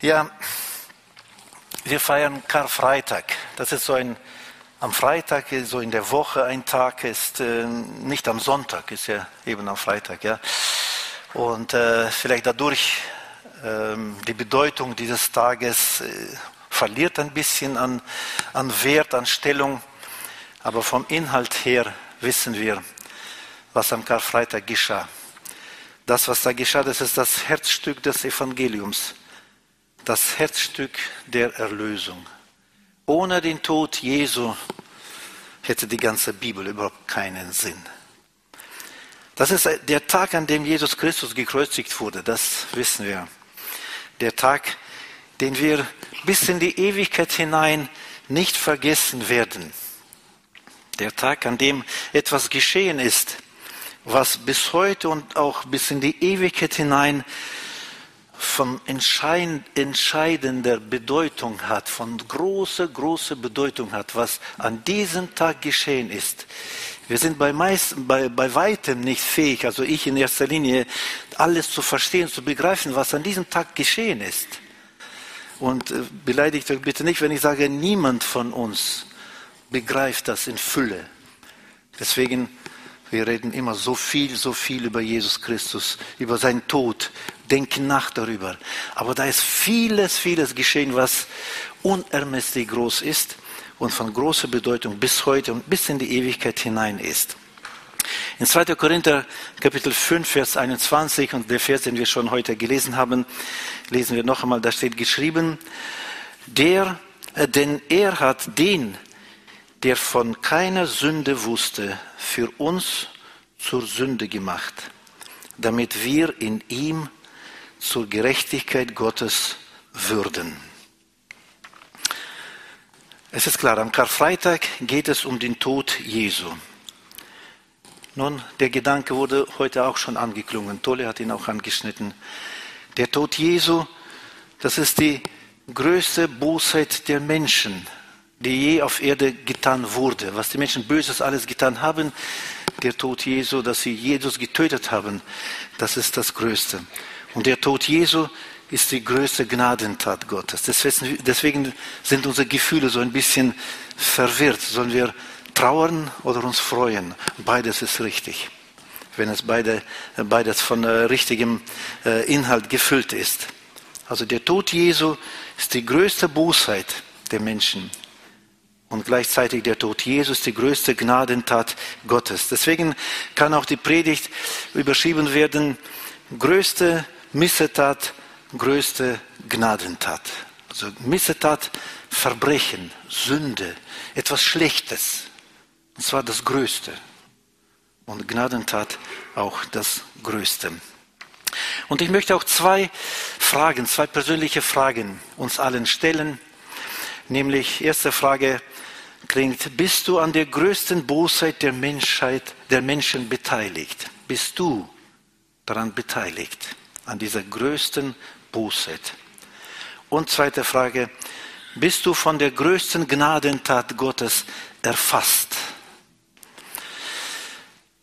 Ja, wir feiern Karfreitag. Das ist so ein, am Freitag, so in der Woche ein Tag ist, äh, nicht am Sonntag, ist ja eben am Freitag, ja. Und äh, vielleicht dadurch äh, die Bedeutung dieses Tages äh, verliert ein bisschen an, an Wert, an Stellung. Aber vom Inhalt her wissen wir, was am Karfreitag geschah. Das, was da geschah, das ist das Herzstück des Evangeliums das Herzstück der Erlösung. Ohne den Tod Jesu hätte die ganze Bibel überhaupt keinen Sinn. Das ist der Tag, an dem Jesus Christus gekreuzigt wurde, das wissen wir. Der Tag, den wir bis in die Ewigkeit hinein nicht vergessen werden. Der Tag, an dem etwas geschehen ist, was bis heute und auch bis in die Ewigkeit hinein von entscheidender Bedeutung hat, von großer, großer Bedeutung hat, was an diesem Tag geschehen ist. Wir sind bei, meist, bei, bei weitem nicht fähig, also ich in erster Linie, alles zu verstehen, zu begreifen, was an diesem Tag geschehen ist. Und äh, beleidigt euch bitte nicht, wenn ich sage, niemand von uns begreift das in Fülle. Deswegen wir reden immer so viel, so viel über Jesus Christus, über seinen Tod, denken nach darüber. Aber da ist vieles, vieles geschehen, was unermesslich groß ist und von großer Bedeutung bis heute und bis in die Ewigkeit hinein ist. In 2. Korinther Kapitel 5, Vers 21 und der Vers, den wir schon heute gelesen haben, lesen wir noch einmal, da steht geschrieben, der, äh, denn er hat den, der von keiner Sünde wusste, für uns zur Sünde gemacht, damit wir in ihm zur Gerechtigkeit Gottes würden. Es ist klar, am Karfreitag geht es um den Tod Jesu. Nun, der Gedanke wurde heute auch schon angeklungen. Tolle hat ihn auch angeschnitten. Der Tod Jesu, das ist die größte Bosheit der Menschen, die je auf Erde getan wurde. Was die Menschen Böses alles getan haben, der Tod Jesu, dass sie Jesus getötet haben, das ist das Größte. Und der Tod Jesu ist die größte Gnadentat Gottes. Deswegen sind unsere Gefühle so ein bisschen verwirrt. Sollen wir trauern oder uns freuen? Beides ist richtig, wenn es beide, beides von äh, richtigem äh, Inhalt gefüllt ist. Also der Tod Jesu ist die größte Bosheit der Menschen und gleichzeitig der Tod Jesus die größte Gnadentat Gottes. Deswegen kann auch die Predigt überschrieben werden, größte Missetat, größte Gnadentat. Also Missetat, Verbrechen, Sünde, etwas Schlechtes. Und zwar das Größte. Und Gnadentat auch das Größte. Und ich möchte auch zwei Fragen, zwei persönliche Fragen uns allen stellen. Nämlich, erste Frage klingt, bist du an der größten Bosheit der Menschheit, der Menschen beteiligt? Bist du daran beteiligt? An dieser größten Buße. Und zweite Frage, bist du von der größten Gnadentat Gottes erfasst?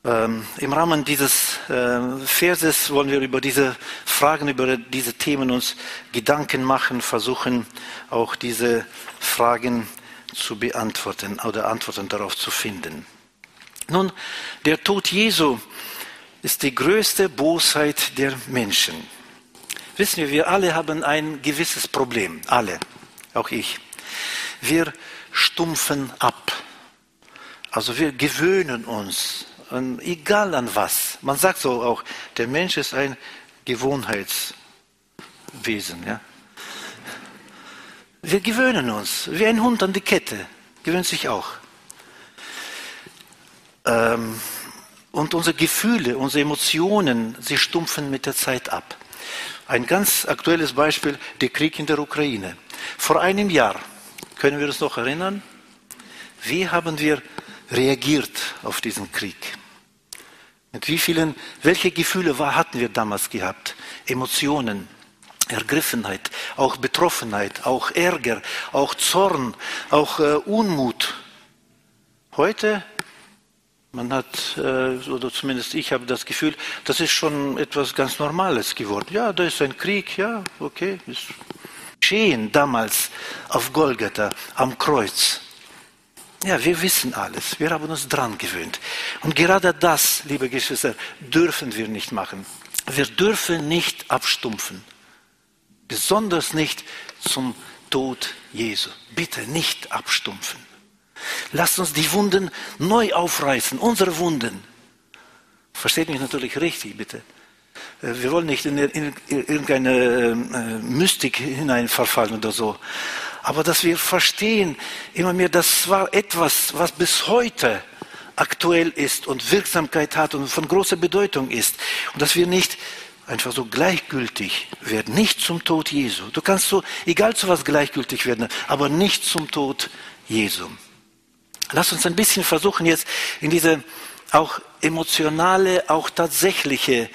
Ähm, Im Rahmen dieses äh, Verses wollen wir über diese Fragen, über diese Themen uns Gedanken machen, versuchen auch diese Fragen zu beantworten oder Antworten darauf zu finden. Nun, der Tod Jesu ist die größte Bosheit der Menschen. Wissen wir, wir alle haben ein gewisses Problem, alle, auch ich. Wir stumpfen ab. Also wir gewöhnen uns, an, egal an was. Man sagt so auch, der Mensch ist ein Gewohnheitswesen. Ja? Wir gewöhnen uns, wie ein Hund an die Kette, gewöhnt sich auch. Ähm, und unsere Gefühle, unsere Emotionen, sie stumpfen mit der Zeit ab. Ein ganz aktuelles Beispiel, der Krieg in der Ukraine. Vor einem Jahr, können wir uns noch erinnern, wie haben wir reagiert auf diesen Krieg? Mit wie vielen, welche Gefühle hatten wir damals gehabt? Emotionen, Ergriffenheit, auch Betroffenheit, auch Ärger, auch Zorn, auch äh, Unmut. Heute man hat, äh, oder zumindest ich habe das Gefühl, das ist schon etwas ganz Normales geworden. Ja, da ist ein Krieg, ja, okay, ist geschehen damals auf Golgatha am Kreuz. Ja, wir wissen alles. Wir haben uns dran gewöhnt. Und gerade das, liebe Geschwister, dürfen wir nicht machen. Wir dürfen nicht abstumpfen. Besonders nicht zum Tod Jesu. Bitte nicht abstumpfen. Lasst uns die Wunden neu aufreißen, unsere Wunden. Versteht mich natürlich richtig, bitte. Äh, wir wollen nicht in irgendeine äh, Mystik hinein verfallen oder so. Aber dass wir verstehen immer mehr, das war etwas, was bis heute aktuell ist und Wirksamkeit hat und von großer Bedeutung ist. Und dass wir nicht einfach so gleichgültig werden, nicht zum Tod Jesu. Du kannst so, egal zu was gleichgültig werden, aber nicht zum Tod Jesu. Lass uns ein bisschen versuchen jetzt in diese auch emotionale, auch tatsächliche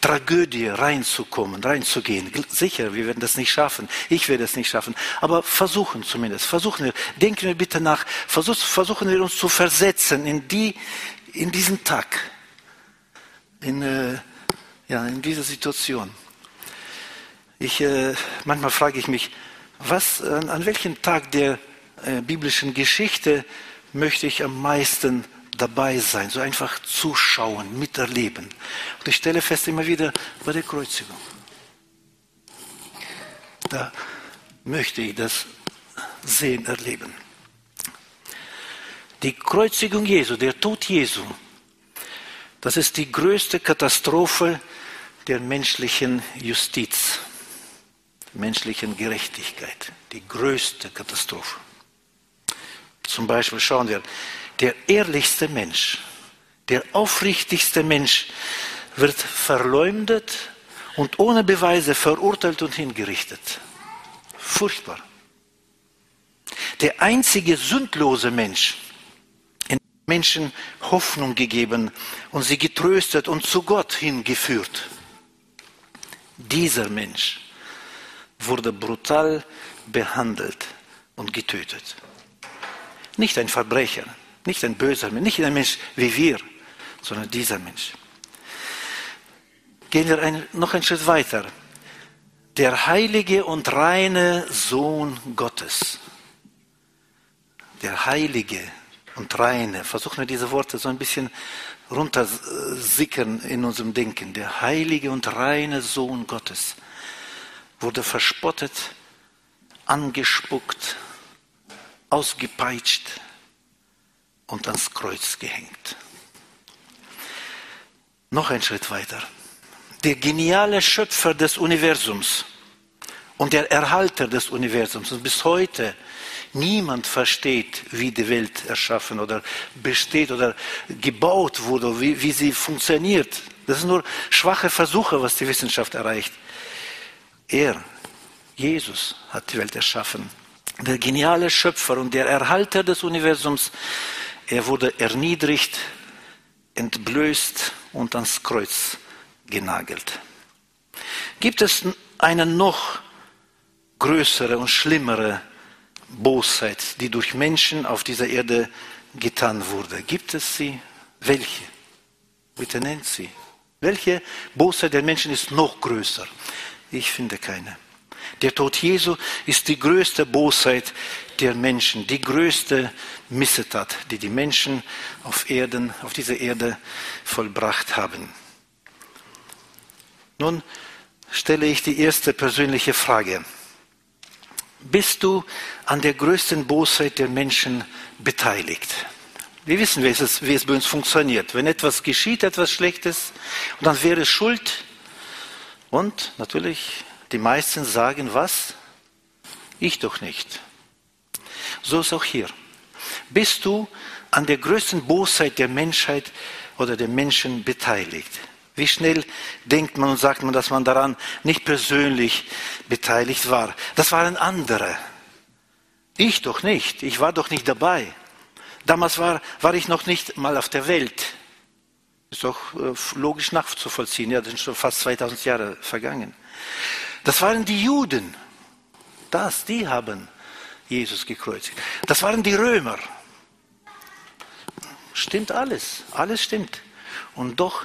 Tragödie reinzukommen, reinzugehen. Sicher, wir werden das nicht schaffen. Ich werde es nicht schaffen. Aber versuchen zumindest. Versuchen wir. Denken wir bitte nach. versuchen wir uns zu versetzen in die, in diesen Tag. In, äh, ja, in diese Situation. Ich, äh, manchmal frage ich mich, was, an, an welchem Tag der äh, biblischen Geschichte möchte ich am meisten dabei sein, so einfach zuschauen, miterleben. Und ich stelle fest immer wieder bei der Kreuzigung. Da möchte ich das sehen, erleben. Die Kreuzigung Jesu, der Tod Jesu, das ist die größte Katastrophe der menschlichen Justiz, menschlichen Gerechtigkeit, die größte Katastrophe. Zum Beispiel schauen wir, der ehrlichste Mensch, der aufrichtigste Mensch wird verleumdet und ohne Beweise verurteilt und hingerichtet. Furchtbar. Der einzige sündlose Mensch, in Menschen Hoffnung gegeben und sie getröstet und zu Gott hingeführt. Dieser Mensch wurde brutal behandelt und getötet. Nicht ein Verbrecher, nicht ein böser Mensch, nicht ein Mensch wie wir, sondern dieser Mensch. Gehen wir noch einen Schritt weiter. Der heilige und reine Sohn Gottes. Der heilige und reine. Versuchen wir diese Worte so ein bisschen runtersickern in unserem Denken. Der heilige und reine Sohn Gottes wurde verspottet, angespuckt, ausgepeitscht, und ans Kreuz gehängt. Noch ein Schritt weiter. Der geniale Schöpfer des Universums und der Erhalter des Universums und bis heute niemand versteht, wie die Welt erschaffen oder besteht oder gebaut wurde, wie, wie sie funktioniert. Das sind nur schwache Versuche, was die Wissenschaft erreicht. Er, Jesus, hat die Welt erschaffen. Der geniale Schöpfer und der Erhalter des Universums er wurde erniedrigt, entblößt und ans Kreuz genagelt. Gibt es eine noch größere und schlimmere Bosheit, die durch Menschen auf dieser Erde getan wurde? Gibt es sie? Welche? Bitte nennt sie. Welche Bosheit der Menschen ist noch größer? Ich finde keine. Der Tod Jesu ist die größte Bosheit der Menschen, die größte Missetat, die die Menschen auf, Erden, auf dieser Erde vollbracht haben. Nun stelle ich die erste persönliche Frage. Bist du an der größten Bosheit der Menschen beteiligt? Wir wissen, wie es, wie es bei uns funktioniert. Wenn etwas geschieht, etwas Schlechtes, dann wäre Schuld. Und natürlich, die meisten sagen was? Ich doch nicht. So ist auch hier. Bist du an der größten Bosheit der Menschheit oder der Menschen beteiligt? Wie schnell denkt man und sagt man, dass man daran nicht persönlich beteiligt war? Das waren andere. Ich doch nicht. Ich war doch nicht dabei. Damals war, war ich noch nicht mal auf der Welt. Ist doch äh, logisch nachzuvollziehen. Ja, das sind schon fast 2000 Jahre vergangen. Das waren die Juden. Das, die haben Jesus gekreuzigt. Das waren die Römer. Stimmt alles, alles stimmt. Und doch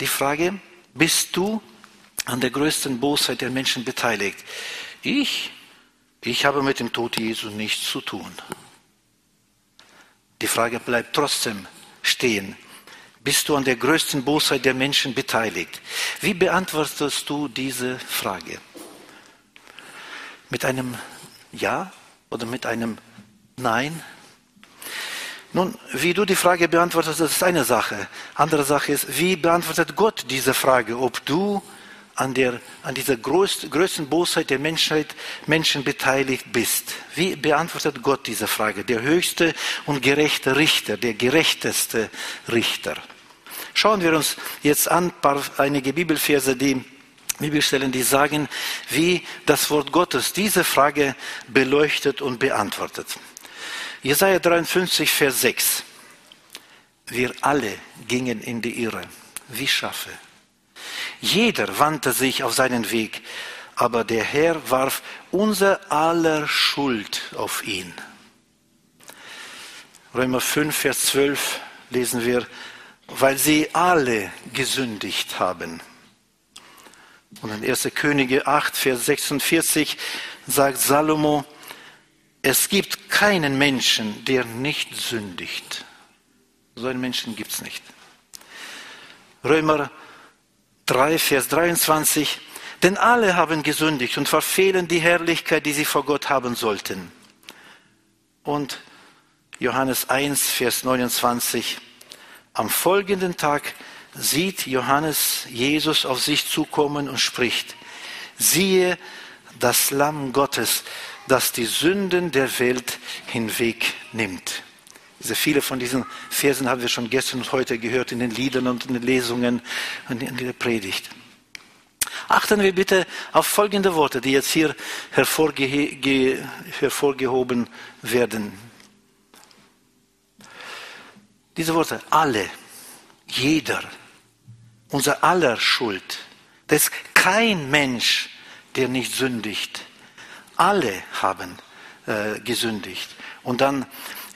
die Frage, bist du an der größten Bosheit der Menschen beteiligt? Ich? ich habe mit dem Tod Jesu nichts zu tun. Die Frage bleibt trotzdem stehen. Bist du an der größten Bosheit der Menschen beteiligt? Wie beantwortest du diese Frage? Mit einem Ja oder mit einem Nein? Nun, wie du die Frage beantwortest, das ist eine Sache. Andere Sache ist, wie beantwortet Gott diese Frage, ob du an, der, an dieser größten, Bosheit der Menschheit, Menschen beteiligt bist. Wie beantwortet Gott diese Frage? Der höchste und gerechte Richter, der gerechteste Richter. Schauen wir uns jetzt an paar, einige Bibelverse, die Bibelstellen, die sagen, wie das Wort Gottes diese Frage beleuchtet und beantwortet. Jesaja 53, Vers 6. Wir alle gingen in die Irre, wie Schafe. Jeder wandte sich auf seinen Weg, aber der Herr warf unser aller Schuld auf ihn. Römer 5, Vers 12 lesen wir, weil sie alle gesündigt haben. Und in 1. Könige 8, Vers 46 sagt Salomo, es gibt keinen Menschen, der nicht sündigt. So einen Menschen gibt es nicht. Römer 3, Vers 23, denn alle haben gesündigt und verfehlen die Herrlichkeit, die sie vor Gott haben sollten. Und Johannes 1, Vers 29, am folgenden Tag sieht Johannes Jesus auf sich zukommen und spricht, siehe das Lamm Gottes, das die Sünden der Welt hinwegnimmt. Diese viele von diesen Versen haben wir schon gestern und heute gehört in den Liedern und in den Lesungen und in der Predigt. Achten wir bitte auf folgende Worte, die jetzt hier hervorge hervorgehoben werden. Diese Worte, alle, jeder, unser aller Schuld. Da ist kein Mensch, der nicht sündigt. Alle haben äh, gesündigt. Und dann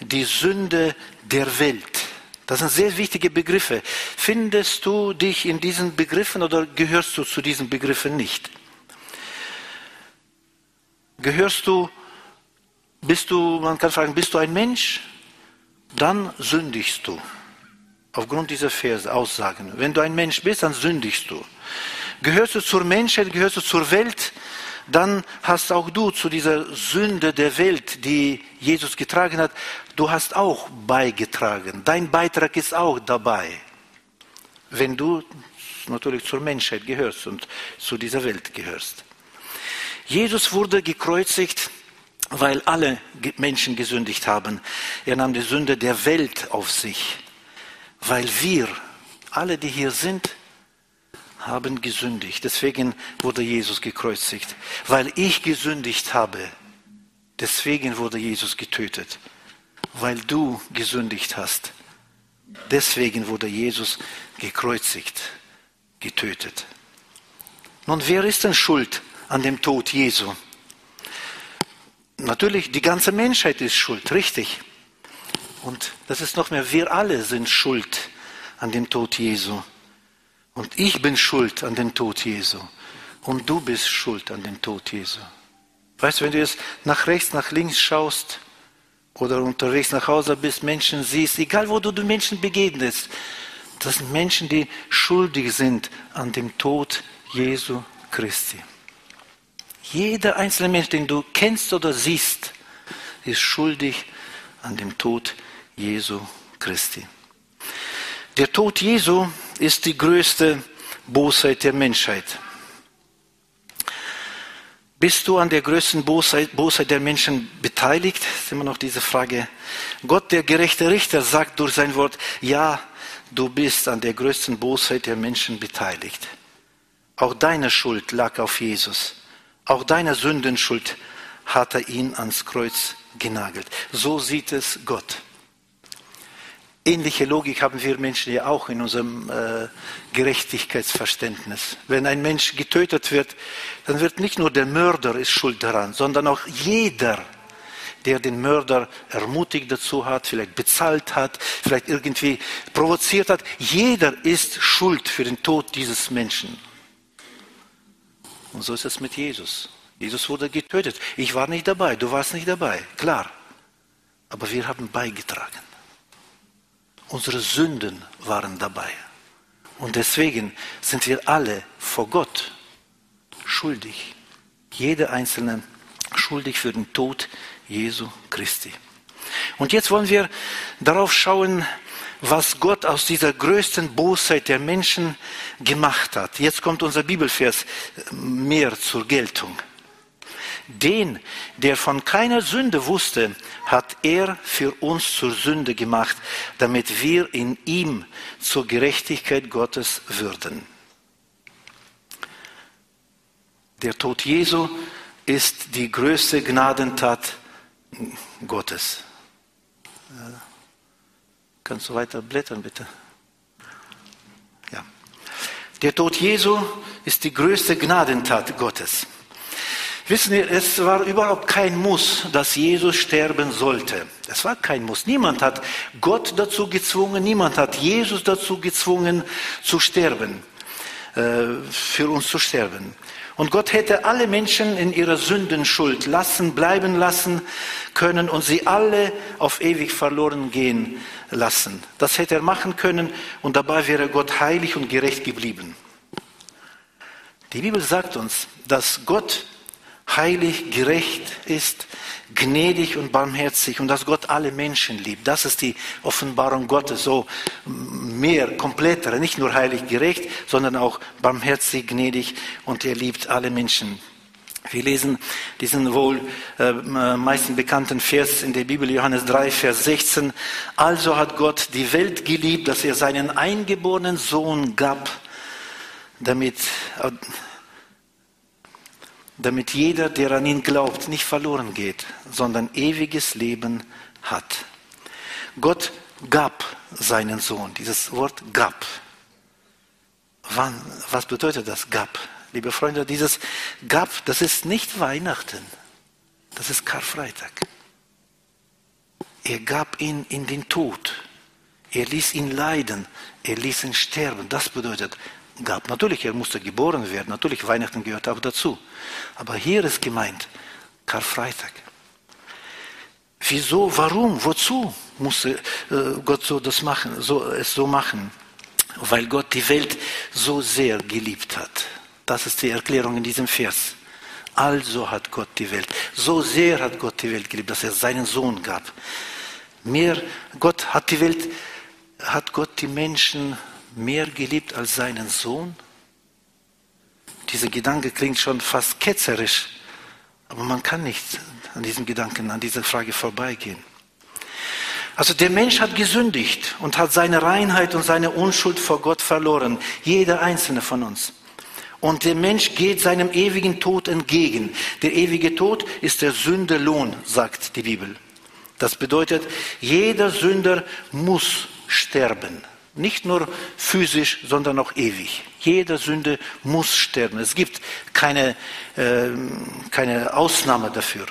die Sünde der Welt. Das sind sehr wichtige Begriffe. Findest du dich in diesen Begriffen oder gehörst du zu diesen Begriffen nicht? Gehörst du, bist du, man kann fragen, bist du ein Mensch? Dann sündigst du. Aufgrund dieser Verse, Aussagen. Wenn du ein Mensch bist, dann sündigst du. Gehörst du zur Menschheit, gehörst du zur Welt, dann hast auch du zu dieser Sünde der Welt, die Jesus getragen hat, du hast auch beigetragen. Dein Beitrag ist auch dabei, wenn du natürlich zur Menschheit gehörst und zu dieser Welt gehörst. Jesus wurde gekreuzigt, weil alle Menschen gesündigt haben. Er nahm die Sünde der Welt auf sich, weil wir, alle, die hier sind, haben gesündigt. Deswegen wurde Jesus gekreuzigt. Weil ich gesündigt habe, deswegen wurde Jesus getötet. Weil du gesündigt hast, deswegen wurde Jesus gekreuzigt, getötet. Nun, wer ist denn schuld an dem Tod Jesu? Natürlich, die ganze Menschheit ist schuld, richtig. Und das ist noch mehr, wir alle sind schuld an dem Tod Jesu. Und ich bin schuld an dem Tod Jesu. Und du bist schuld an dem Tod Jesu. Weißt du, wenn du jetzt nach rechts, nach links schaust oder unterwegs nach Hause bist, Menschen siehst, egal wo du Menschen begegnest, das sind Menschen, die schuldig sind an dem Tod Jesu Christi. Jeder einzelne Mensch, den du kennst oder siehst, ist schuldig an dem Tod Jesu Christi. Der Tod Jesu ist die größte Bosheit der Menschheit. Bist du an der größten Bosheit, Bosheit, der Menschen beteiligt? Das ist immer noch diese Frage. Gott, der gerechte Richter, sagt durch sein Wort, ja, du bist an der größten Bosheit der Menschen beteiligt. Auch deine Schuld lag auf Jesus. Auch deine Sündenschuld hat er ihn ans Kreuz genagelt. So sieht es Gott. Ähnliche Logik haben wir Menschen ja auch in unserem äh, Gerechtigkeitsverständnis. Wenn ein Mensch getötet wird, dann wird nicht nur der Mörder ist schuld daran, sondern auch jeder, der den Mörder ermutigt dazu hat, vielleicht bezahlt hat, vielleicht irgendwie provoziert hat. Jeder ist schuld für den Tod dieses Menschen. Und so ist es mit Jesus. Jesus wurde getötet. Ich war nicht dabei, du warst nicht dabei, klar. Aber wir haben beigetragen. Unsere Sünden waren dabei. Und deswegen sind wir alle vor Gott schuldig. Jeder Einzelne schuldig für den Tod Jesu Christi. Und jetzt wollen wir darauf schauen, was Gott aus dieser größten Bosheit der Menschen gemacht hat. Jetzt kommt unser Bibelvers mehr zur Geltung. Den, der von keiner Sünde wusste, hat er für uns zur Sünde gemacht, damit wir in ihm zur Gerechtigkeit Gottes würden. Der Tod Jesu ist die größte Gnadentat Gottes. Kannst du weiter blättern, bitte? Ja. Der Tod Jesu ist die größte Gnadentat Gottes. Wissen Sie, es war überhaupt kein Muss, dass Jesus sterben sollte. Es war kein Muss. Niemand hat Gott dazu gezwungen, niemand hat Jesus dazu gezwungen zu sterben, äh, für uns zu sterben. Und Gott hätte alle Menschen in ihrer Sündenschuld lassen, bleiben lassen können und sie alle auf ewig verloren gehen lassen. Das hätte er machen können und dabei wäre Gott heilig und gerecht geblieben. Die Bibel sagt uns, dass Gott heilig, gerecht ist, gnädig und barmherzig und dass Gott alle Menschen liebt. Das ist die Offenbarung Gottes, so mehr, komplettere, nicht nur heilig, gerecht, sondern auch barmherzig, gnädig und er liebt alle Menschen. Wir lesen diesen wohl äh, meisten bekannten Vers in der Bibel, Johannes 3, Vers 16. Also hat Gott die Welt geliebt, dass er seinen eingeborenen Sohn gab, damit damit jeder, der an ihn glaubt, nicht verloren geht, sondern ewiges Leben hat. Gott gab seinen Sohn. Dieses Wort gab. Wann, was bedeutet das gab? Liebe Freunde, dieses gab, das ist nicht Weihnachten. Das ist Karfreitag. Er gab ihn in den Tod. Er ließ ihn leiden. Er ließ ihn sterben. Das bedeutet gab. Natürlich, er musste geboren werden, natürlich, Weihnachten gehört auch dazu. Aber hier ist gemeint Karfreitag. Wieso, warum, wozu musste äh, Gott so das machen, so, es so machen? Weil Gott die Welt so sehr geliebt hat. Das ist die Erklärung in diesem Vers. Also hat Gott die Welt, so sehr hat Gott die Welt geliebt, dass er seinen Sohn gab. Mehr, Gott hat die Welt, hat Gott die Menschen mehr geliebt als seinen Sohn? Dieser Gedanke klingt schon fast ketzerisch, aber man kann nicht an diesem Gedanken, an dieser Frage vorbeigehen. Also der Mensch hat gesündigt und hat seine Reinheit und seine Unschuld vor Gott verloren, jeder einzelne von uns. Und der Mensch geht seinem ewigen Tod entgegen. Der ewige Tod ist der Sündelohn, sagt die Bibel. Das bedeutet, jeder Sünder muss sterben. Nicht nur physisch, sondern auch ewig. Jede Sünde muss sterben. Es gibt keine, äh, keine Ausnahme dafür.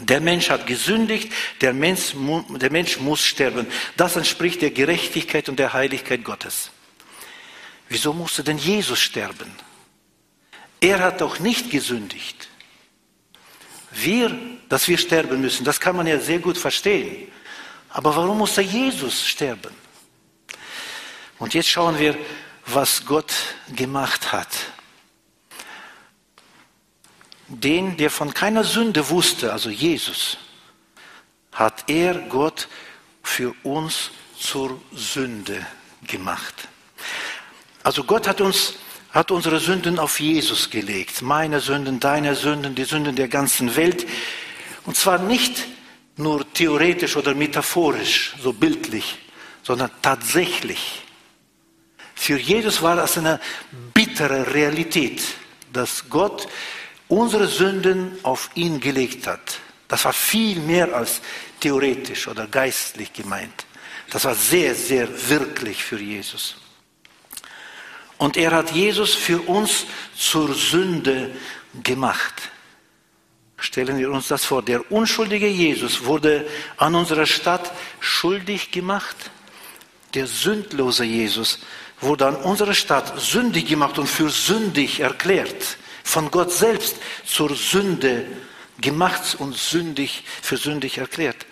Der Mensch hat gesündigt, der Mensch, der Mensch muss sterben. Das entspricht der Gerechtigkeit und der Heiligkeit Gottes. Wieso musste denn Jesus sterben? Er hat doch nicht gesündigt. Wir, dass wir sterben müssen, das kann man ja sehr gut verstehen. Aber warum musste Jesus sterben? Und jetzt schauen wir, was Gott gemacht hat. Den, der von keiner Sünde wusste, also Jesus, hat er Gott für uns zur Sünde gemacht. Also Gott hat uns hat unsere Sünden auf Jesus gelegt. Meine Sünden, deine Sünden, die Sünden der ganzen Welt. Und zwar nicht nur theoretisch oder metaphorisch, so bildlich, sondern tatsächlich. Für Jesus war das eine bittere Realität, dass Gott unsere Sünden auf ihn gelegt hat. Das war viel mehr als theoretisch oder geistlich gemeint. Das war sehr, sehr wirklich für Jesus. Und er hat Jesus für uns zur Sünde gemacht. Stellen wir uns das vor. Der unschuldige Jesus wurde an unserer Stadt schuldig gemacht. Der sündlose Jesus wurde an unserer Stadt sündig gemacht und für sündig erklärt. von Gott selbst zur Sünde gemacht und sündig für sündig erklärt.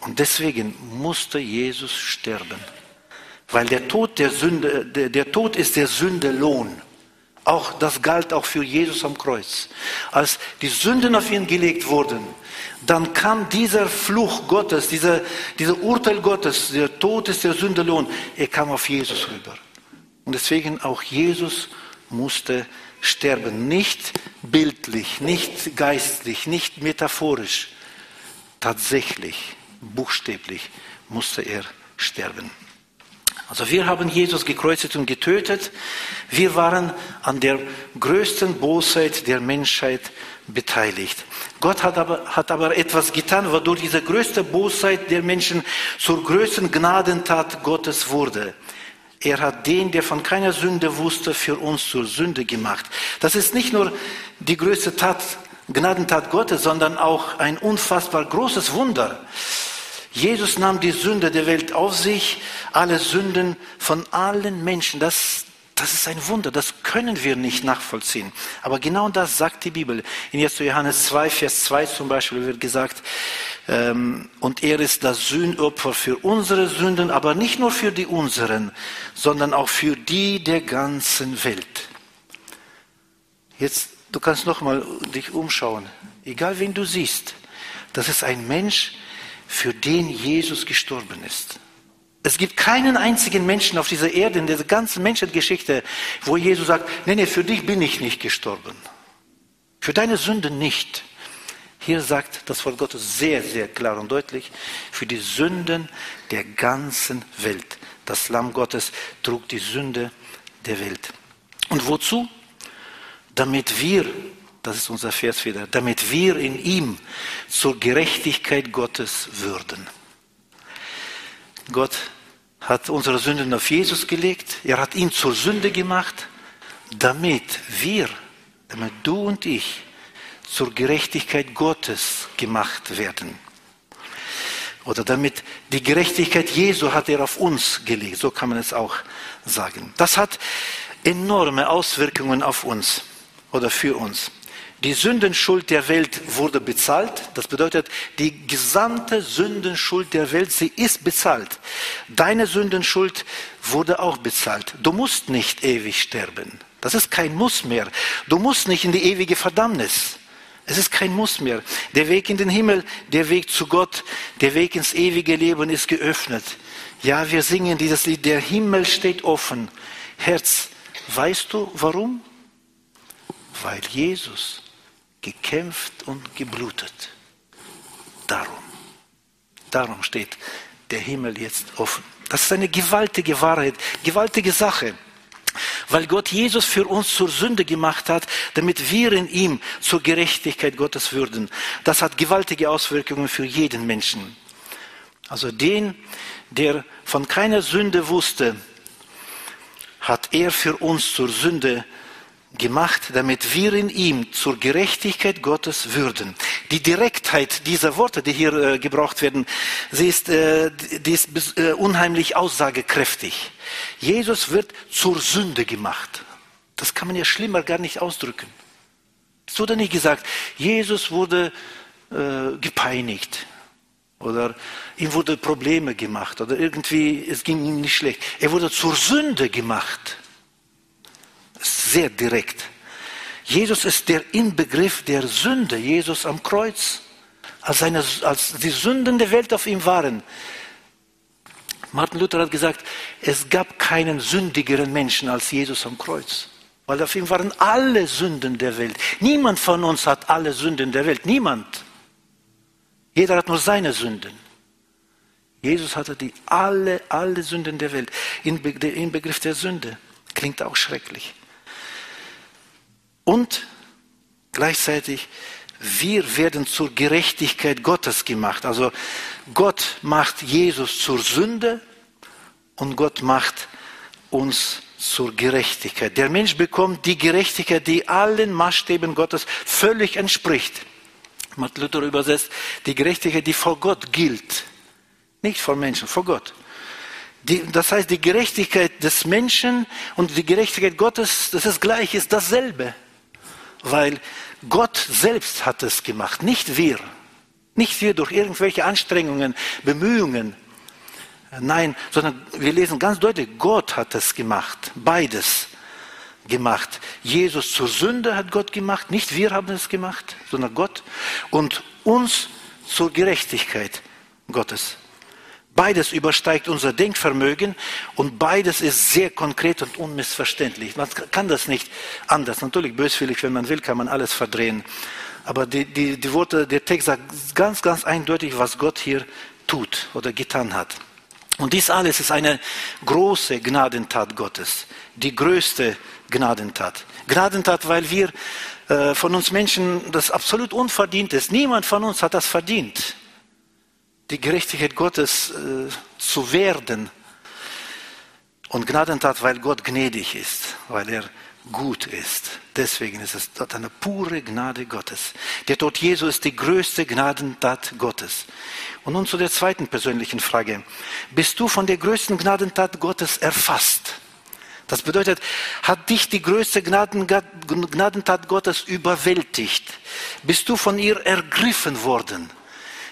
Und deswegen musste Jesus sterben. Weil der Tod der Sünde, der, der Tod ist der Sündelohn. Auch das galt auch für Jesus am Kreuz. Als die Sünden auf ihn gelegt wurden, dann kam dieser Fluch Gottes, dieser, dieser Urteil Gottes, der Tod ist der Sündelohn, er kam auf Jesus rüber. Und deswegen auch Jesus musste sterben. Nicht bildlich, nicht geistlich, nicht metaphorisch. Tatsächlich, buchstäblich musste er sterben. Also wir haben Jesus gekreuzigt und getötet. Wir waren an der größten Bosheit der Menschheit beteiligt. Gott hat aber, hat aber etwas getan, wodurch diese größte Bosheit der Menschen zur größten Gnadentat Gottes wurde. Er hat den, der von keiner Sünde wusste, für uns zur Sünde gemacht. Das ist nicht nur die größte Tat, Gnadentat Gottes, sondern auch ein unfassbar großes Wunder. Jesus nahm die Sünde der Welt auf sich, alle Sünden von allen Menschen. Das, das ist ein Wunder, das können wir nicht nachvollziehen. Aber genau das sagt die Bibel. In 1. Johannes 2, Vers 2 zum Beispiel wird gesagt, ähm, und er ist das Sühnopfer für unsere Sünden, aber nicht nur für die unseren, sondern auch für die der ganzen Welt. Jetzt, du kannst noch mal dich umschauen. Egal wen du siehst, das ist ein Mensch, für den Jesus gestorben ist. Es gibt keinen einzigen Menschen auf dieser Erde, in der ganzen Menschheitsgeschichte, wo Jesus sagt, nee, nee, für dich bin ich nicht gestorben. Für deine Sünde nicht. Hier sagt das Wort Gottes sehr, sehr klar und deutlich, für die Sünden der ganzen Welt. Das Lamm Gottes trug die Sünde der Welt. Und wozu? Damit wir das ist unser Vers wieder, damit wir in ihm zur Gerechtigkeit Gottes würden. Gott hat unsere Sünden auf Jesus gelegt, er hat ihn zur Sünde gemacht, damit wir, damit du und ich zur Gerechtigkeit Gottes gemacht werden. Oder damit die Gerechtigkeit Jesu hat er auf uns gelegt, so kann man es auch sagen. Das hat enorme Auswirkungen auf uns oder für uns. Die Sündenschuld der Welt wurde bezahlt. Das bedeutet, die gesamte Sündenschuld der Welt, sie ist bezahlt. Deine Sündenschuld wurde auch bezahlt. Du musst nicht ewig sterben. Das ist kein Muss mehr. Du musst nicht in die ewige Verdammnis. Es ist kein Muss mehr. Der Weg in den Himmel, der Weg zu Gott, der Weg ins ewige Leben ist geöffnet. Ja, wir singen dieses Lied, der Himmel steht offen. Herz, weißt du warum? Weil Jesus gekämpft und geblutet. Darum, darum steht der Himmel jetzt offen. Das ist eine gewaltige Wahrheit, gewaltige Sache, weil Gott Jesus für uns zur Sünde gemacht hat, damit wir in ihm zur Gerechtigkeit Gottes würden. Das hat gewaltige Auswirkungen für jeden Menschen. Also den, der von keiner Sünde wusste, hat er für uns zur Sünde gemacht gemacht, damit wir in ihm zur Gerechtigkeit Gottes würden. Die Direktheit dieser Worte, die hier äh, gebraucht werden, sie ist, äh, die ist äh, unheimlich aussagekräftig. Jesus wird zur Sünde gemacht. Das kann man ja schlimmer gar nicht ausdrücken. Es wurde nicht gesagt, Jesus wurde äh, gepeinigt oder ihm wurde Probleme gemacht oder irgendwie es ging ihm nicht schlecht. Er wurde zur Sünde gemacht sehr direkt. Jesus ist der Inbegriff der Sünde. Jesus am Kreuz, als, seine, als die Sünden der Welt auf ihm waren. Martin Luther hat gesagt, es gab keinen sündigeren Menschen als Jesus am Kreuz. Weil auf ihm waren alle Sünden der Welt. Niemand von uns hat alle Sünden der Welt. Niemand. Jeder hat nur seine Sünden. Jesus hatte die alle, alle Sünden der Welt. Der Inbegriff der Sünde. Klingt auch schrecklich. Und gleichzeitig, wir werden zur Gerechtigkeit Gottes gemacht. Also Gott macht Jesus zur Sünde und Gott macht uns zur Gerechtigkeit. Der Mensch bekommt die Gerechtigkeit, die allen Maßstäben Gottes völlig entspricht. Martin Luther übersetzt, die Gerechtigkeit, die vor Gott gilt. Nicht vor Menschen, vor Gott. Die, das heißt, die Gerechtigkeit des Menschen und die Gerechtigkeit Gottes, das ist gleich, ist dasselbe. Weil Gott selbst hat es gemacht, nicht wir. Nicht wir durch irgendwelche Anstrengungen, Bemühungen. Nein, sondern wir lesen ganz deutlich, Gott hat es gemacht. Beides gemacht. Jesus zur Sünde hat Gott gemacht, nicht wir haben es gemacht, sondern Gott. Und uns zur Gerechtigkeit Gottes. Beides übersteigt unser Denkvermögen und beides ist sehr konkret und unmissverständlich. Man kann das nicht anders. Natürlich böswillig, wenn man will, kann man alles verdrehen. Aber die, die, die Worte, der Text sagt ganz, ganz eindeutig, was Gott hier tut oder getan hat. Und dies alles ist eine große Gnadentat Gottes, die größte Gnadentat. Gnadentat, weil wir äh, von uns Menschen das absolut unverdient ist. Niemand von uns hat das verdient, die Gerechtigkeit Gottes äh, zu werden. Und Gnadentat, weil Gott gnädig ist, weil er gut ist. Deswegen ist es dort eine pure Gnade Gottes. Der Tod Jesu ist die größte Gnadentat Gottes. Und nun zu der zweiten persönlichen Frage. Bist du von der größten Gnadentat Gottes erfasst? Das bedeutet, hat dich die größte Gnadentat Gottes überwältigt? Bist du von ihr ergriffen worden?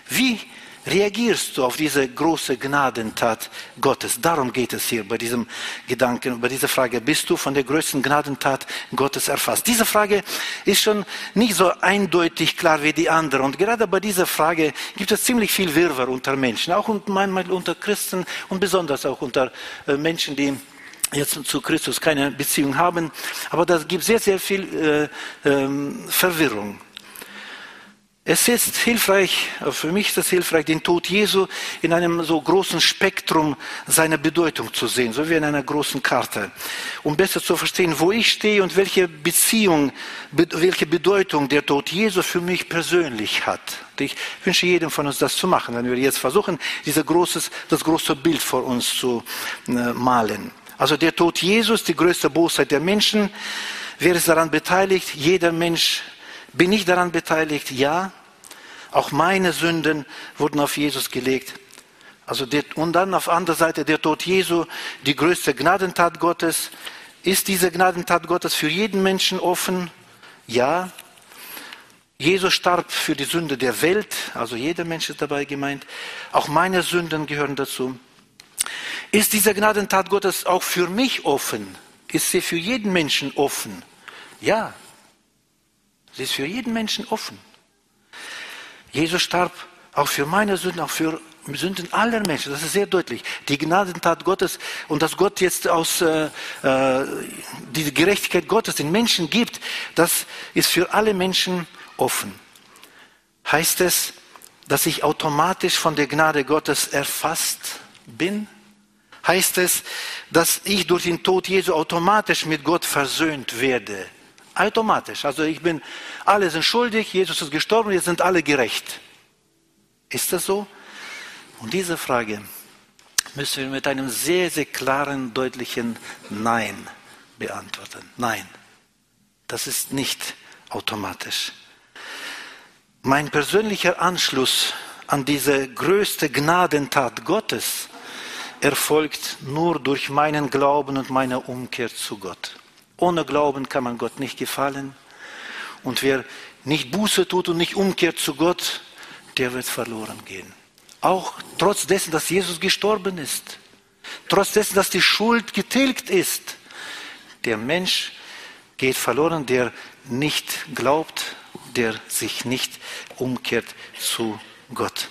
Wie reagierst du auf diese große Gnadentat Gottes? Darum geht es hier bei diesem Gedanken, bei dieser Frage. Bist du von der größten Gnadentat Gottes erfasst? Diese Frage ist schon nicht so eindeutig klar wie die andere. Und gerade bei dieser Frage gibt es ziemlich viel Wirrwarr unter Menschen, auch manchmal unter Christen und besonders auch unter äh, Menschen, die jetzt zu Christus keine Beziehung haben. Aber das gibt sehr, sehr viel äh, ähm, Verwirrung. Es ist hilfreich, für mich ist es hilfreich, den Tod Jesu in einem so großen Spektrum seiner Bedeutung zu sehen, so wie in einer großen Karte, um besser zu verstehen, wo ich stehe und welche Beziehung, welche Bedeutung der Tod Jesu für mich persönlich hat. Ich wünsche jedem von uns das zu machen, wenn wir jetzt versuchen, dieses großes, das große Bild vor uns zu äh, malen. Also der Tod Jesus, die größte Bosheit der Menschen. Wer ist daran beteiligt? Jeder Mensch bin ich daran beteiligt? Ja. Auch meine Sünden wurden auf Jesus gelegt. Also der, und dann auf anderer Seite der Tod Jesu, die größte Gnadentat Gottes. Ist diese Gnadentat Gottes für jeden Menschen offen? Ja. Jesus starb für die Sünde der Welt, also jeder Mensch ist dabei gemeint. Auch meine Sünden gehören dazu. Ist diese Gnadentat Gottes auch für mich offen? Ist sie für jeden Menschen offen? Ja. Sie ist für jeden Menschen offen. Jesus starb auch für meine Sünden, auch für Sünden aller Menschen. Das ist sehr deutlich. Die Gnadentat Gottes und dass Gott jetzt aus äh, äh, die Gerechtigkeit Gottes den Menschen gibt, das ist für alle Menschen offen. Heißt es, dass ich automatisch von der Gnade Gottes erfasst bin? Heißt es, dass ich durch den Tod Jesu automatisch mit Gott versöhnt werde? Automatisch. Also ich bin, alle sind schuldig, Jesus ist gestorben, jetzt sind alle gerecht. Ist das so? Und diese Frage müssen wir mit einem sehr, sehr klaren, deutlichen Nein beantworten. Nein, das ist nicht automatisch. Mein persönlicher Anschluss an diese größte Gnadentat Gottes erfolgt nur durch meinen Glauben und meine Umkehr zu Gott. Ohne Glauben kann man Gott nicht gefallen. Und wer nicht Buße tut und nicht umkehrt zu Gott, der wird verloren gehen. Auch trotz dessen, dass Jesus gestorben ist. Trotz dessen, dass die Schuld getilgt ist. Der Mensch geht verloren, der nicht glaubt, der sich nicht umkehrt zu Gott.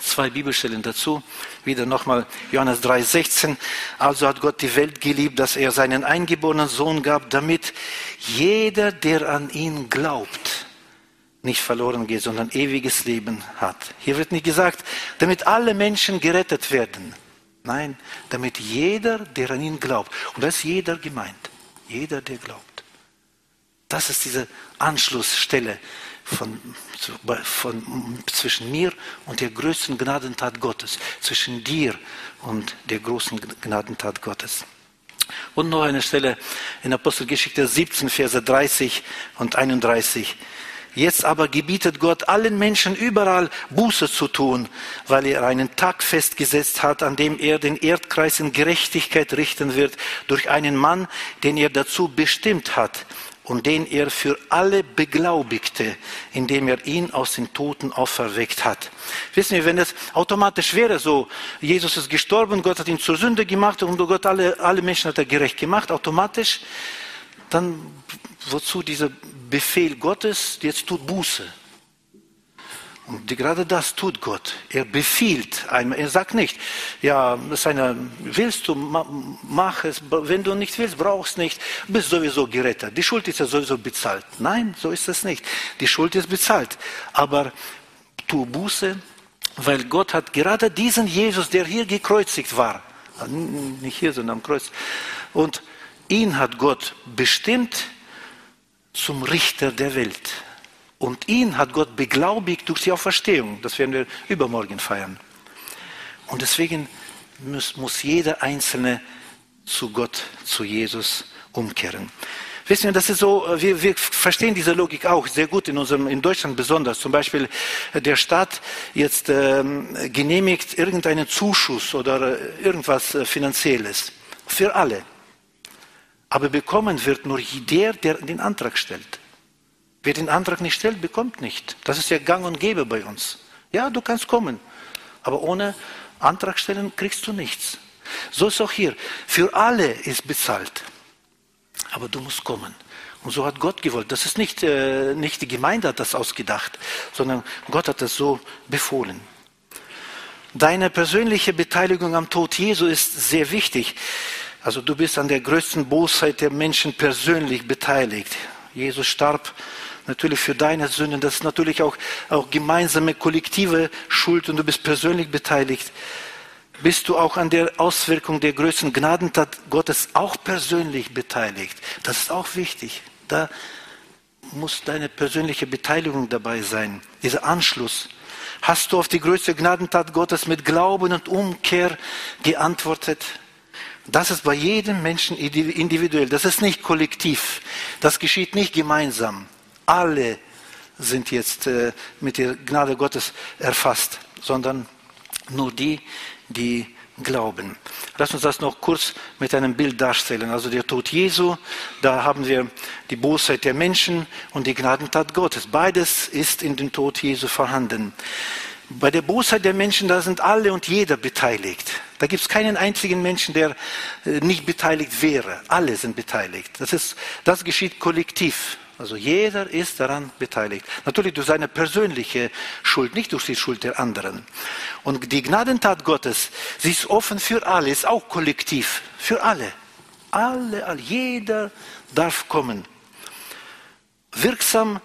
Zwei Bibelstellen dazu. Wieder nochmal Johannes 3,16. Also hat Gott die Welt geliebt, dass er seinen eingeborenen Sohn gab, damit jeder, der an ihn glaubt, nicht verloren geht, sondern ewiges Leben hat. Hier wird nicht gesagt, damit alle Menschen gerettet werden. Nein, damit jeder, der an ihn glaubt. Und das ist jeder gemeint. Jeder, der glaubt. Das ist diese Anschlussstelle von, von, zwischen mir und der größten Gnadentat Gottes, zwischen dir und der großen Gnadentat Gottes. Und noch eine Stelle in Apostelgeschichte 17, Verse 30 und 31. Jetzt aber gebietet Gott allen Menschen überall Buße zu tun, weil er einen Tag festgesetzt hat, an dem er den Erdkreis in Gerechtigkeit richten wird durch einen Mann, den er dazu bestimmt hat und den er für alle beglaubigte, indem er ihn aus den Toten auferweckt hat. Wissen wir, wenn es automatisch wäre so, Jesus ist gestorben, Gott hat ihn zur Sünde gemacht und Gott alle, alle Menschen hat er gerecht gemacht, automatisch, dann wozu dieser Befehl Gottes, jetzt tut Buße. Und gerade das tut Gott. Er befiehlt einem. Er sagt nicht, ja, seine, willst du, mach es. Wenn du nicht willst, brauchst nicht. Bist sowieso gerettet. Die Schuld ist ja sowieso bezahlt. Nein, so ist es nicht. Die Schuld ist bezahlt. Aber tu Buße, weil Gott hat gerade diesen Jesus, der hier gekreuzigt war, nicht hier, sondern am Kreuz, und ihn hat Gott bestimmt zum Richter der Welt. Und ihn hat Gott beglaubigt durch die Auferstehung. Das werden wir übermorgen feiern. Und deswegen muss, muss jeder Einzelne zu Gott, zu Jesus umkehren. Wissen wir, das ist so, wir, wir verstehen diese Logik auch sehr gut in unserem, in Deutschland besonders. Zum Beispiel der Staat jetzt ähm, genehmigt irgendeinen Zuschuss oder irgendwas äh, Finanzielles für alle. Aber bekommen wird nur der, der den Antrag stellt. Wer den Antrag nicht stellt, bekommt nicht. Das ist ja gang und gäbe bei uns. Ja, du kannst kommen, aber ohne Antrag stellen kriegst du nichts. So ist auch hier. Für alle ist bezahlt, aber du musst kommen. Und so hat Gott gewollt. Das ist nicht, äh, nicht die Gemeinde hat das ausgedacht, sondern Gott hat das so befohlen. Deine persönliche Beteiligung am Tod Jesu ist sehr wichtig. Also du bist an der größten Bosheit der Menschen persönlich beteiligt. Jesus starb natürlich für deine Sünden. Das ist natürlich auch, auch gemeinsame, kollektive Schuld und du bist persönlich beteiligt. Bist du auch an der Auswirkung der größten Gnadentat Gottes auch persönlich beteiligt? Das ist auch wichtig. Da muss deine persönliche Beteiligung dabei sein, dieser Anschluss. Hast du auf die größte Gnadentat Gottes mit Glauben und Umkehr geantwortet? Das ist bei jedem Menschen individuell. Das ist nicht kollektiv. Das geschieht nicht gemeinsam alle sind jetzt äh, mit der Gnade Gottes erfasst, sondern nur die, die glauben. Lass uns das noch kurz mit einem Bild darstellen. Also der Tod Jesu, da haben wir die Bosheit der Menschen und die Gnadentat Gottes. Beides ist in dem Tod Jesu vorhanden. Bei der Bosheit der Menschen, da sind alle und jeder beteiligt. Da gibt es keinen einzigen Menschen, der äh, nicht beteiligt wäre. Alle sind beteiligt. Das, ist, das geschieht kollektiv. Also jeder ist daran beteiligt. Natürlich durch seine persönliche Schuld, nicht durch die Schuld der anderen. Und die Gnadentat Gottes, sie ist offen für alle, ist auch kollektiv, für alle. Alle, alle jeder darf kommen. Wirksam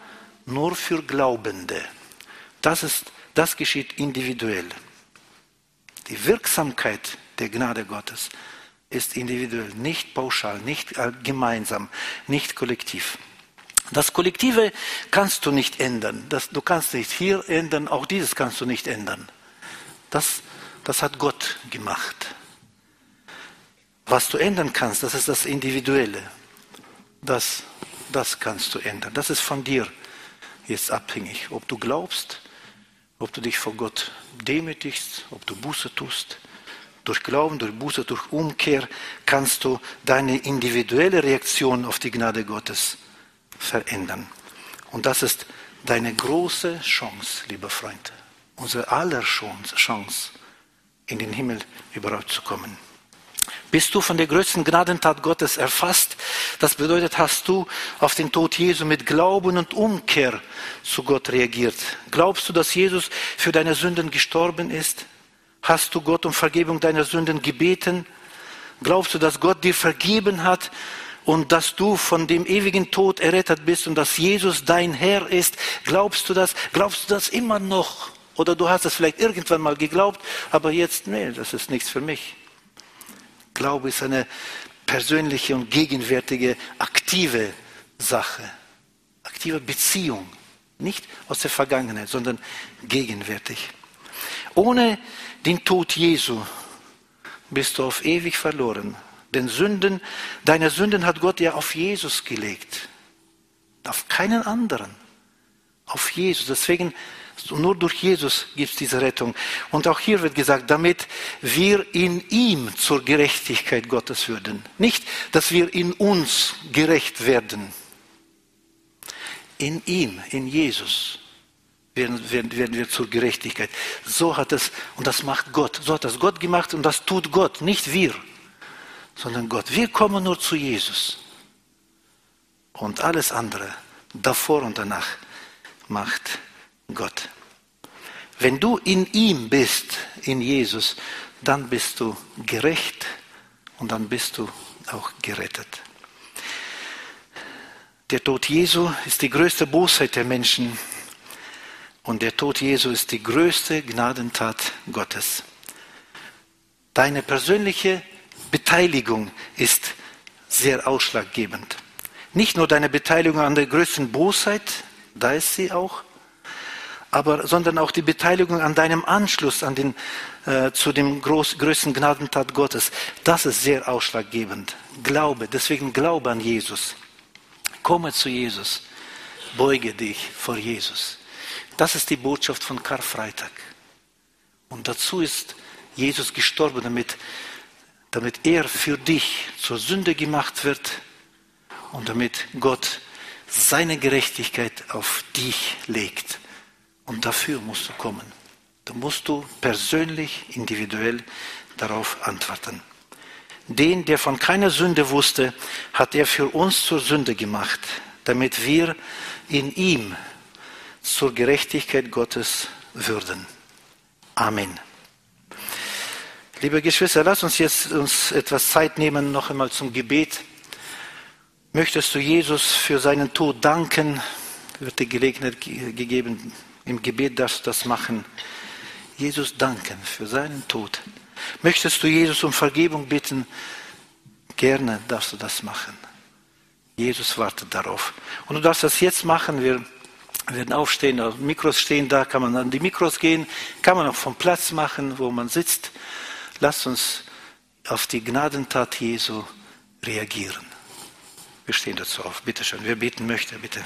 nur für Glaubende. Das, ist, das geschieht individuell. Die Wirksamkeit der Gnade Gottes ist individuell, nicht pauschal, nicht gemeinsam, nicht kollektiv. Das Kollektive kannst du nicht ändern. Das, du kannst nicht hier ändern, auch dieses kannst du nicht ändern. Das, das hat Gott gemacht. Was du ändern kannst, das ist das Individuelle. Das, das kannst du ändern. Das ist von dir jetzt abhängig. Ob du glaubst, ob du dich vor Gott demütigst, ob du Buße tust. Durch Glauben, durch Buße, durch Umkehr kannst du deine individuelle Reaktion auf die Gnade Gottes verändern. Und das ist deine große Chance, lieber Freund, unsere aller Chance, in den Himmel überhaupt zu kommen. Bist du von der größten Gnadentat Gottes erfasst? Das bedeutet, hast du auf den Tod Jesu mit Glauben und Umkehr zu Gott reagiert? Glaubst du, dass Jesus für deine Sünden gestorben ist? Hast du Gott um Vergebung deiner Sünden gebeten? Glaubst du, dass Gott dir vergeben hat und dass du von dem ewigen Tod errettet bist und dass Jesus dein Herr ist. Glaubst du das? Glaubst du das immer noch? Oder du hast es vielleicht irgendwann mal geglaubt, aber jetzt, nee, das ist nichts für mich. Glaube ist eine persönliche und gegenwärtige, aktive Sache, aktive Beziehung. Nicht aus der Vergangenheit, sondern gegenwärtig. Ohne den Tod Jesu bist du auf ewig verloren. Denn Sünden, deine Sünden hat Gott ja auf Jesus gelegt. Auf keinen anderen. auf Jesus. Deswegen, nur durch Jesus gibt es diese Rettung. Und auch hier wird gesagt, damit wir in ihm zur Gerechtigkeit Gottes würden. Nicht, dass wir in uns gerecht werden. In ihm, in Jesus werden, werden, werden wir zur Gerechtigkeit. So hat es, und das macht Gott. So hat das Gott gemacht und das tut Gott, nicht wir, sondern Gott. Wir kommen nur zu Jesus. Und alles andere, davor und danach, macht Gott. Wenn du in ihm bist, in Jesus, dann bist du gerecht und dann bist du auch gerettet. Der Tod Jesu ist die größte Bosheit der Menschen und der Tod Jesu ist die größte Gnadentat Gottes. Deine persönliche Beteiligung ist sehr ausschlaggebend. Nicht nur deine Beteiligung an der größten Bosheit, da ist sie auch, aber, sondern auch die Beteiligung an deinem Anschluss an den, äh, zu dem groß, größten Gnadentat Gottes. Das ist sehr ausschlaggebend. Glaube, deswegen glaube an Jesus. Komme zu Jesus. Beuge dich vor Jesus. Das ist die Botschaft von Karfreitag. Und dazu ist Jesus gestorben, damit, damit er für dich zur Sünde gemacht wird und damit Gott seine Gerechtigkeit auf dich legt. Und dafür musst du kommen. Da musst du persönlich, individuell darauf antworten. Den, der von keiner Sünde wusste, hat er für uns zur Sünde gemacht, damit wir in ihm zur Gerechtigkeit Gottes würden. Amen. Liebe Geschwister, lasst uns jetzt uns etwas Zeit nehmen, noch einmal zum Gebet. Möchtest du Jesus für seinen Tod danken? Wird die Gelegenheit gegeben, im Gebet darfst du das machen. Jesus danken für seinen Tod. Möchtest du Jesus um Vergebung bitten? Gerne darfst du das machen. Jesus wartet darauf. Und du darfst das jetzt machen. Wir werden aufstehen, Mikros stehen da, kann man an die Mikros gehen, kann man auch vom Platz machen, wo man sitzt. Lasst uns auf die Gnadentat Jesu reagieren. Wir stehen dazu auf. Bitte schön, wer beten möchte, bitte.